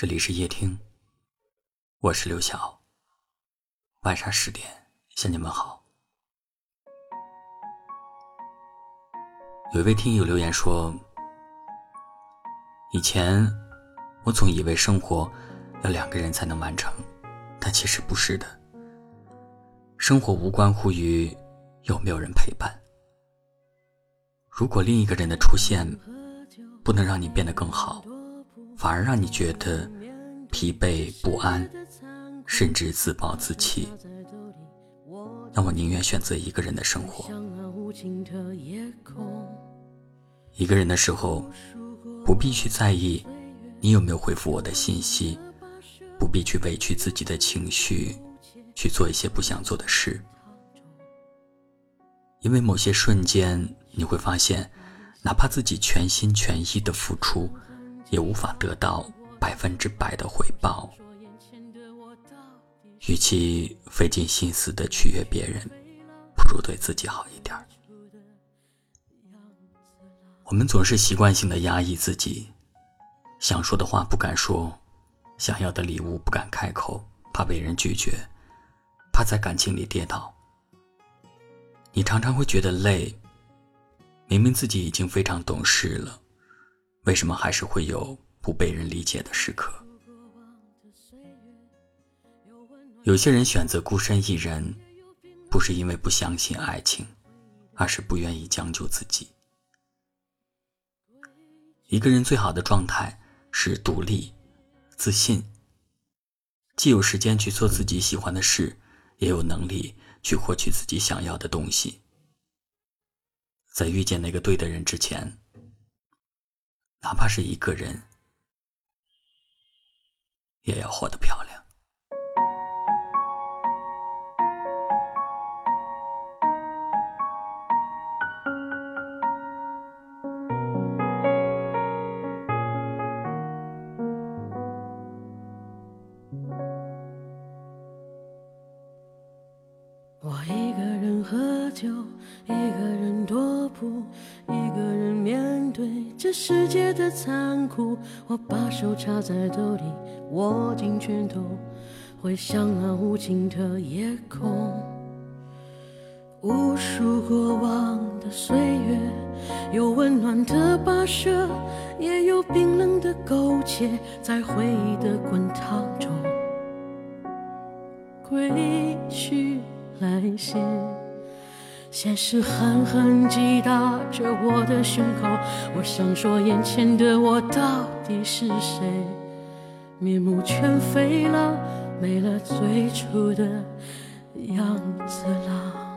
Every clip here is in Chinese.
这里是夜听，我是刘晓。晚上十点向你们好。有一位听友留言说：“以前我总以为生活要两个人才能完成，但其实不是的。生活无关乎于有没有人陪伴。如果另一个人的出现不能让你变得更好。”反而让你觉得疲惫不安，甚至自暴自弃。那我宁愿选择一个人的生活。一个人的时候，不必去在意你有没有回复我的信息，不必去委屈自己的情绪，去做一些不想做的事。因为某些瞬间，你会发现，哪怕自己全心全意的付出。也无法得到百分之百的回报。与其费尽心思的取悦别人，不如对自己好一点。我们总是习惯性的压抑自己，想说的话不敢说，想要的礼物不敢开口，怕被人拒绝，怕在感情里跌倒。你常常会觉得累，明明自己已经非常懂事了。为什么还是会有不被人理解的时刻？有些人选择孤身一人，不是因为不相信爱情，而是不愿意将就自己。一个人最好的状态是独立、自信，既有时间去做自己喜欢的事，也有能力去获取自己想要的东西。在遇见那个对的人之前。哪怕是一个人，也要活得漂亮。我一个人喝酒，这世界的残酷。我把手插在兜里，握紧拳头，回想那无尽的夜空。无数过往的岁月，有温暖的跋涉，也有冰冷的苟且，在回忆的滚烫中归去。来兮，现实狠狠击打着我的胸口。我想说，眼前的我到底是谁？面目全非了，没了最初的样子了。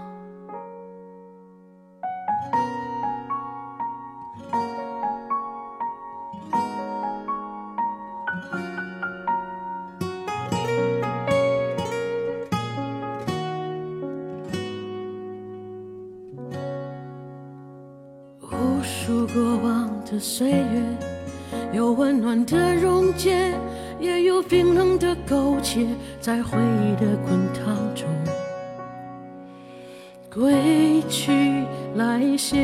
的岁月，有温暖的溶解，也有冰冷的苟且，在回忆的滚烫中归去来兮。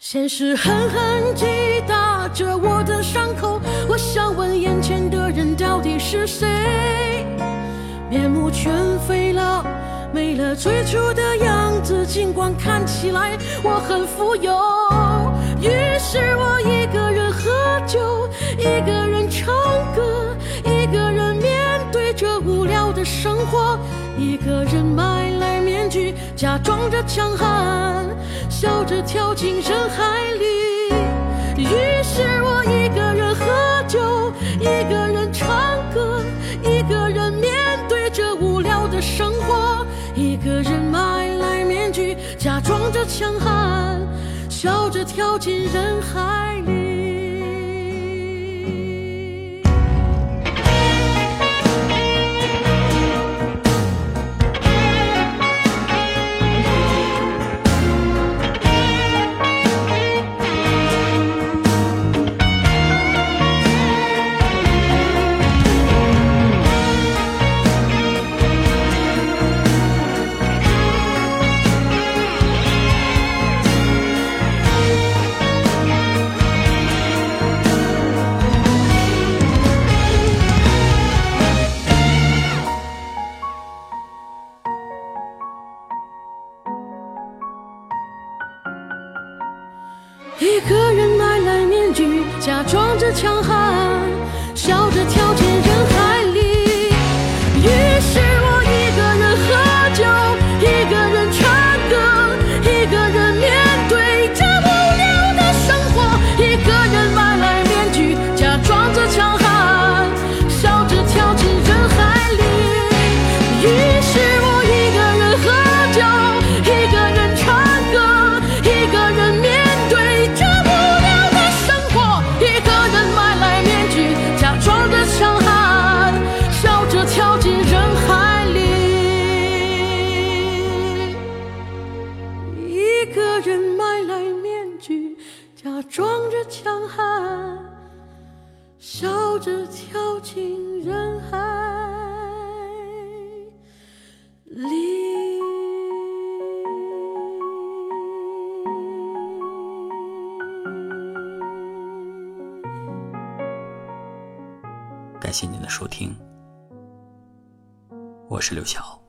现实狠狠击打着我的伤口，我想问眼前的人到底是谁？面目全非了。没了最初的样，尽管看起来我很富有。于是我一个人喝酒，一个人唱歌，一个人面对着无聊的生活，一个人买来面具，假装着强悍，笑着跳进人海里。于是我一人海。一个人买来面具假装着强悍笑着一个人买来面具假装着强悍笑着跳进人海里感谢您的收听。我是刘晓。